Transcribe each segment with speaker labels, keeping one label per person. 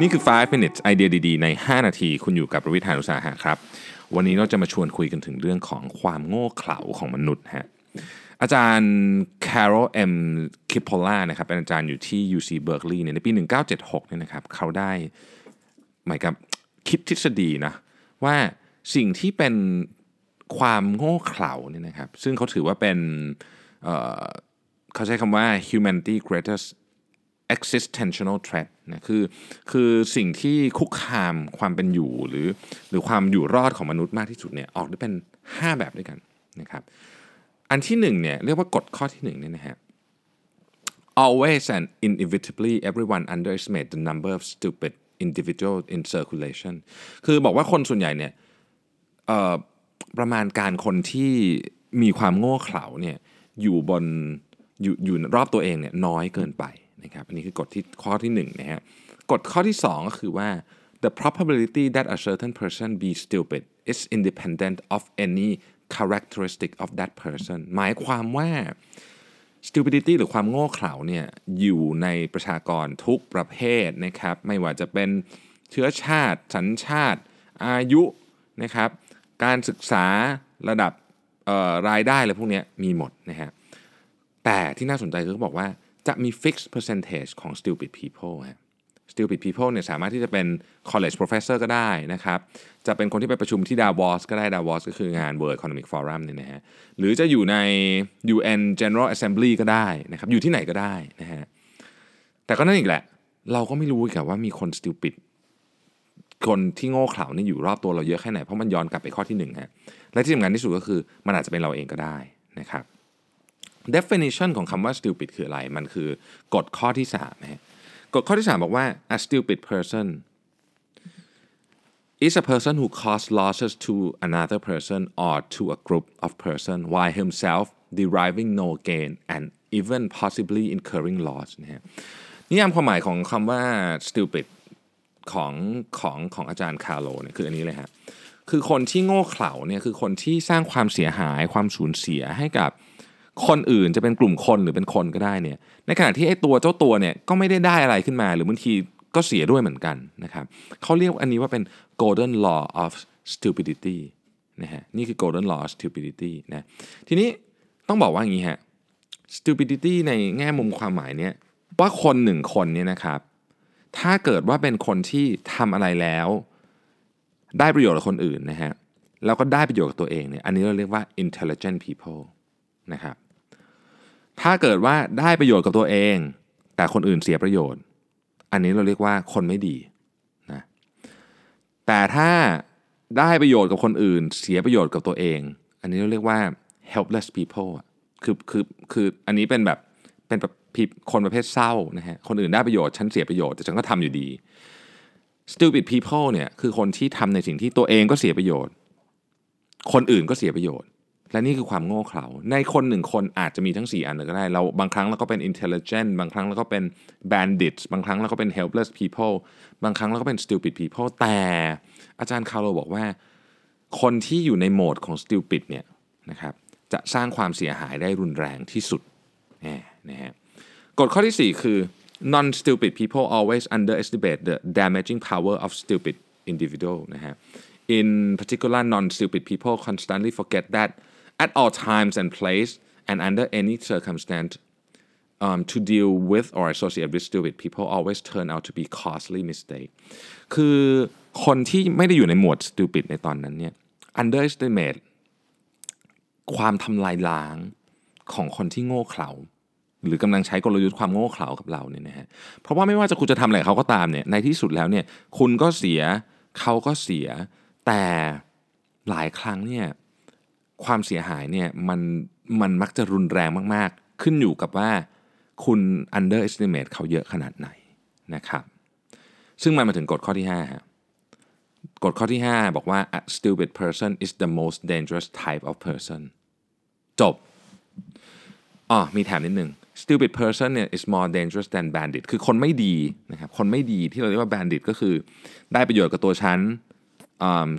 Speaker 1: นี่คือ 5 minutes ไอเดียดีๆ ใน 5 นาที คุณอยู่กับประวิทยานุสาหะครับ วันนี้เราจะมาชวนคุยกันถึงเรื่องของความโง่เขลาของมนุษย์ฮะ อาจารย์ Carol M. Kipola นะครับ เป็นอาจารย์อยู่ที่ UC Berkeley เนี่ยในปี 1976เนี่ยนะครับ เขาได้หมายกับคิดทฤษฎีนะว่าสิ่งที่เป็นความโง่เขลาเนี่ยนะครับ ซึ่งเขาถือว่าเป็นเเขาใช้คำว่า humanity greatest existential threat นะคือคือสิ่งที่คุกคามความเป็นอยู่หรือหรือความอยู่รอดของมนุษย์มากที่สุดเนี่ยออกได้เป็น 5 แบบด้วยกันนะครับอันที่1เนี่ยเรียกว่ากฎข้อที่1เนี่ยนะฮะ always and inevitably everyone underestimate the number of stupid individuals in circulation คือบอกว่าคนส่วนใหญ่เนี่ยประมาณการคนที่มีความโง่เขลาเนี่ยอยู่บนอยู่อยู่รอบตัวเองเนี่ยน้อยเกินไป นะครับอันนี้คือกฎที่ข้อที่1นะฮะกฎข้อที่ 2 ก็คือว่า the probability that a certain person be stupid is independent of any characteristic of that person หมายความว่า stupidity หรือความโง่เขลาเนี่ยอยู่ในประชากรทุกประเภทนะครับไม่ว่าจะเป็นเชื้อชาติ สัญชาติ อายุนะครับการศึกษาระดับรายได้อะไรพวกนี้มีหมดนะฮะแต่ที่น่าสนใจคือเขาบอกว่า จะมี fixed percentage ของ stupid people ฮะ stupid people เนี่ยสามารถที่จะเป็น college professor ก็ได้นะครับ จะเป็นคนที่ไปประชุมที่ดาวอสก็ได้ดาวอสก็คืองาน World Economic Forum เนี่ยนะฮะ หรือจะอยู่ใน UN General Assembly ก็ได้นะครับ อยู่ที่ไหนก็ได้นะฮะ แต่ก็นั่นอีกแหละ เราก็ไม่รู้กับว่ามีคน stupid คนที่โง่เขลานี่อยู่รอบตัวเราเยอะแค่ไหน เพราะมันย้อนกลับไปข้อที่1ฮะ และที่สำคัญที่สุดก็คือมันอาจจะเป็นเราเองก็ได้นะครับ definition ของคำว่า stupid คืออะไร มันคือกฎข้อที่3นะกฎข้อที่ 3 บอกว่า a stupid person is a person who cause losses to another person or to a group of person while himself deriving no gain and even possibly incurring loss นะฮะนิยามความหมายของคำว่า stupid ของของของอาจารย์คาร์โลเนี่ยคืออันนี้เลยฮะคือคนที่โง่เขลาเนี่ยคือคนที่สร้างความเสียหายความสูญเสียให้กับ คนอื่นจะเป็นกลุ่มคนหรือเป็นคนก็ได้เนี่ยในขณะที่ไอ้ตัวเจ้าตัวเนี่ยก็ไม่ได้ได้อะไรขึ้นมา หรือบางทีก็เสียด้วยเหมือนกันนะครับเขาเรียกอันนี้ว่าเป็น golden law of stupidity นะฮะนี่คือ golden law of stupidity นะทีนี้ต้องบอกว่าอย่างนี้ฮะ stupidity ในแง่มุมความหมายเนี่ยว่าคนหนึ่งคนเนี่ยนะครับ ถ้าเกิดว่าเป็นคนที่ทำอะไรแล้ว ได้ประโยชน์กับคนอื่นนะฮะแล้วก็ได้ประโยชน์กับตัวเองเนี่ยอันนี้เราเรียกว่า intelligent people นะครับ ถ้าเกิดว่าได้ประโยชน์กับตัวเอง แต่คนอื่นเสียประโยชน์ อันนี้เราเรียกว่าคนไม่ดีนะแต่ถ้าได้ประโยชน์กับคนอื่น เสียประโยชน์กับตัวเอง อันนี้เราเรียกว่า helpless people คือคือคืออันนี้เป็นแบบเป็นแบบคนประเภทเศร้านะฮะ คนอื่นได้ประโยชน์ ฉันเสียประโยชน์ แต่ฉันก็ทำอยู่ดี stupid people เนี่ยคือคนที่ทำในสิ่งที่ตัวเองก็เสียประโยชน์ คนอื่นก็เสียประโยชน์ และนี่คือความโง่เขลาในคนหนึ่งคนอาจจะมีทั้ง 4 อันเลยก็ได้ เราบางครั้งเราก็เป็น intelligent บางครั้งเราก็เป็น bandits บางครั้งเราก็เป็น helpless people บางครั้งเราก็เป็น stupid people แต่อาจารย์คาร์โลบอกว่า คนที่อยู่ในโหมดของ stupid เนี่ยนะครับจะสร้างความเสียหายได้รุนแรงที่สุดนะฮะกฎข้อที่ 4 คือ non stupid people always underestimate the damaging power of stupid individual นะฮะ in particular non stupid people constantly forget that at all times and place and under any circumstance um, to deal with or associate with stupid people always turn out to be costly mistake คือคนที่ไม่ได้อยู่ในหมวด stupid ในตอนนั้นเนี่ย underestimate ความทำลายล้างของคนที่โง่เขลาหรือกำลังใช้กลยุทธ์ความโง่เขลากับเราเนี่ยนะฮะ เพราะว่าไม่ว่าจะคุณจะทำอะไรเขาก็ตามเนี่ย ในที่สุดแล้วเนี่ย คุณก็เสีย เขาก็เสีย แต่หลายครั้งเนี่ย ความเสียหายเนี่ยมันมันมักจะรุนแรงมากๆ ขึ้นอยู่กับว่าคุณ underestimate เขาเยอะขนาดไหนนะครับ ซึ่งมันมาถึงกฎข้อที่5ฮะกฎข้อที่ 5 บอกว่า a stupid person is the most dangerous type of person จบอ๋อมีแถมนิดนึง stupid person เนี่ย is more dangerous than bandit คือคนไม่ดีนะครับ คนไม่ดีที่เราเรียกว่า bandit ก็คือได้ประโยชน์กับตัวฉัน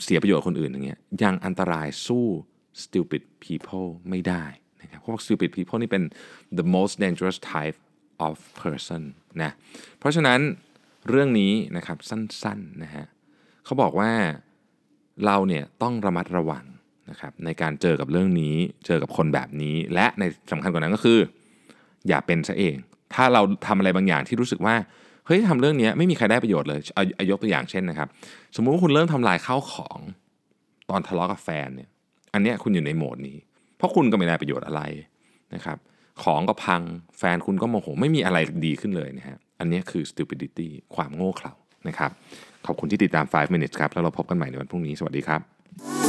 Speaker 1: เสียประโยชน์คนอื่นอย่างเงี้ยยังอันตรายสู้ stupid people ไม่ได้นะครับเพราะว่า stupid people นี่เป็น the most dangerous type of person นะเพราะฉะนั้นเรื่องนี้นะครับสั้นๆนะฮะเขาบอกว่าเราเนี่ยต้องระมัดระวังนะครับในการเจอกับเรื่องนี้เจอกับคนแบบนี้ และในสำคัญกว่านั้นก็คือ อย่าเป็นซะเอง ถ้าเราทำอะไรบางอย่างที่รู้สึกว่าเฮ้ยทำเรื่องนี้ไม่มีใครได้ประโยชน์เลยเอาเอายกตัวอย่างเช่นนะครับ สมมุติว่าคุณเริ่มทำลายข้าวของตอนทะเลาะกับแฟนเนี่ย อันเนี้ยคุณอยู่ในโหมดนี้ เพราะคุณก็ไม่ได้ประโยชน์อะไรนะครับของก็พังแฟนคุณก็โมโหไม่มีอะไรดีขึ้นเลยนะฮะอันเนี้ยคือ stupidity ความโง่เขลานะครับขอบคุณที่ติดตาม 5 minutes ครับ แล้วเราพบกันใหม่ในวันพรุ่งนี้ สวัสดีครับ